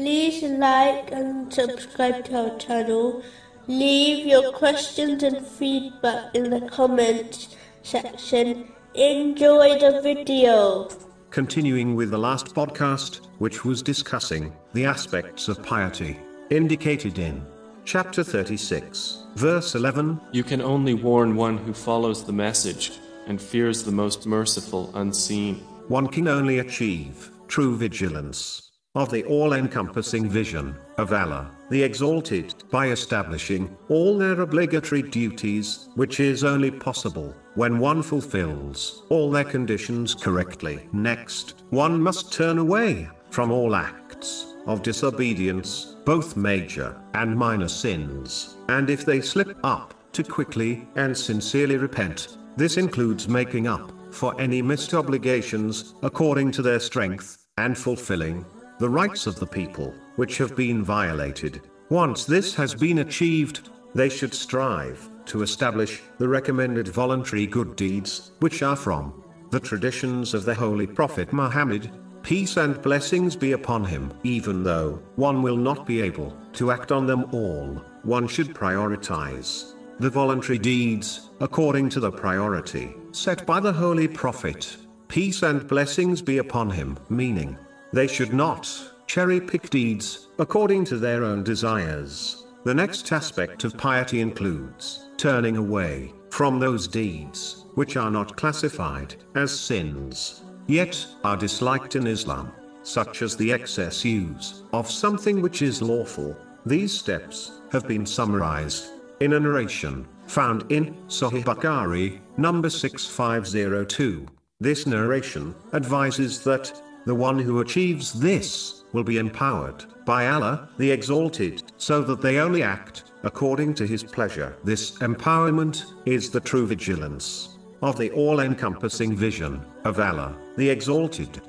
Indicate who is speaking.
Speaker 1: like and subscribe to our channel. Leave your questions and feedback in the comments section. Enjoy the video.
Speaker 2: Continuing with the last podcast, which was discussing the aspects of piety indicated in chapter 36, verse 11.
Speaker 3: You can only warn one who follows the message and fears the most merciful unseen.
Speaker 2: One can only achieve true vigilance of the all-encompassing vision of Allah, the Exalted, by establishing all their obligatory duties, which is only possible when one fulfills all their conditions correctly. Next, one must turn away from all acts of disobedience, both major and minor sins, and if they slip up, to quickly and sincerely repent. This includes making up for any missed obligations according to their strength and fulfilling the rights of the people, which have been violated. Once this has been achieved, they should strive to establish the recommended voluntary good deeds, which are from the traditions of the Holy Prophet Muhammad, peace and blessings be upon him. Even though one will not be able to act on them all, one should prioritize the voluntary deeds according to the priority set by the Holy Prophet. Peace and blessings be upon him, meaning they should not cherry pick deeds according to their own desires. The next aspect of piety includes turning away from those deeds which are not classified as sins, yet are disliked in Islam, such as the excess use of something which is lawful. These steps have been summarized in a narration found in Sahih Bukhari, number 6502. This narration advises that the one who achieves this will be empowered by Allah, the Exalted, so that they only act according to His pleasure. This empowerment is the true vigilance of the all encompassing vision of Allah, the Exalted.